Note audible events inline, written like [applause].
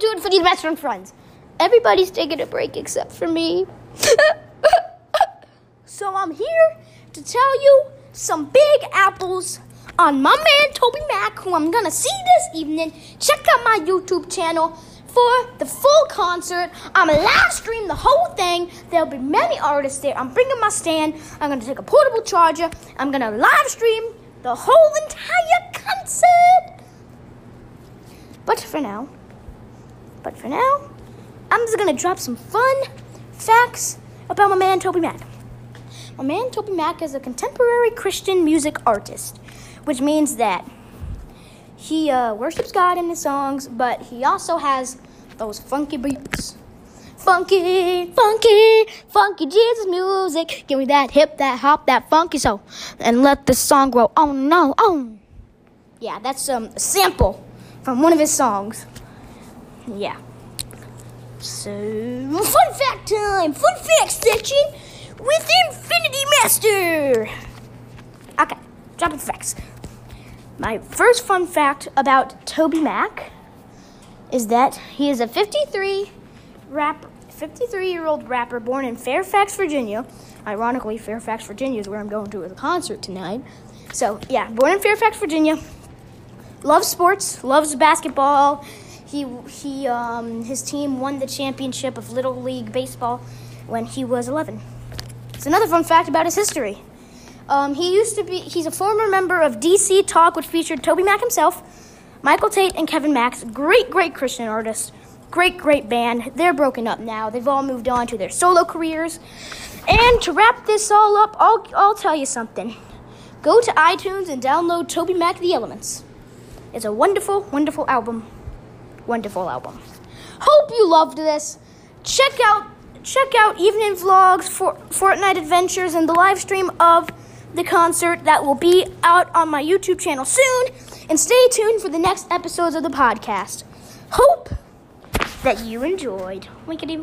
for these best friend friends. Everybody's taking a break except for me. [laughs] so I'm here to tell you some big apples on my man Toby Mac, who I'm gonna see this evening. Check out my YouTube channel for the full concert. I'm gonna live stream the whole thing. There'll be many artists there. I'm bringing my stand. I'm gonna take a portable charger. I'm gonna live stream the whole entire concert. But for now, but for now, I'm just gonna drop some fun facts about my man Toby Mac. My man Toby Mac is a contemporary Christian music artist, which means that he uh, worships God in his songs, but he also has those funky beats. Funky, funky, funky Jesus music. Give me that hip, that hop, that funky soul, and let the song grow Oh no, oh. Yeah, that's um, a sample from one of his songs. Yeah. So, fun fact time! Fun fact section with Infinity Master! Okay, dropping facts. My first fun fact about Toby Mac is that he is a 53 rap 53 year old rapper born in Fairfax, Virginia. Ironically, Fairfax, Virginia is where I'm going to a concert tonight. So, yeah, born in Fairfax, Virginia. Loves sports, loves basketball. He he um, his team won the championship of Little League baseball when he was 11. It's another fun fact about his history. Um, he used to be he's a former member of DC Talk, which featured Toby Mac himself, Michael Tait, and Kevin Max. Great, great Christian artists. Great, great band. They're broken up now. They've all moved on to their solo careers. And to wrap this all up, I'll, I'll tell you something. Go to iTunes and download Toby Mac The Elements. It's a wonderful, wonderful album. Wonderful album. Hope you loved this. Check out check out evening vlogs for Fortnite adventures and the live stream of the concert that will be out on my YouTube channel soon. And stay tuned for the next episodes of the podcast. Hope that you enjoyed. Winkety.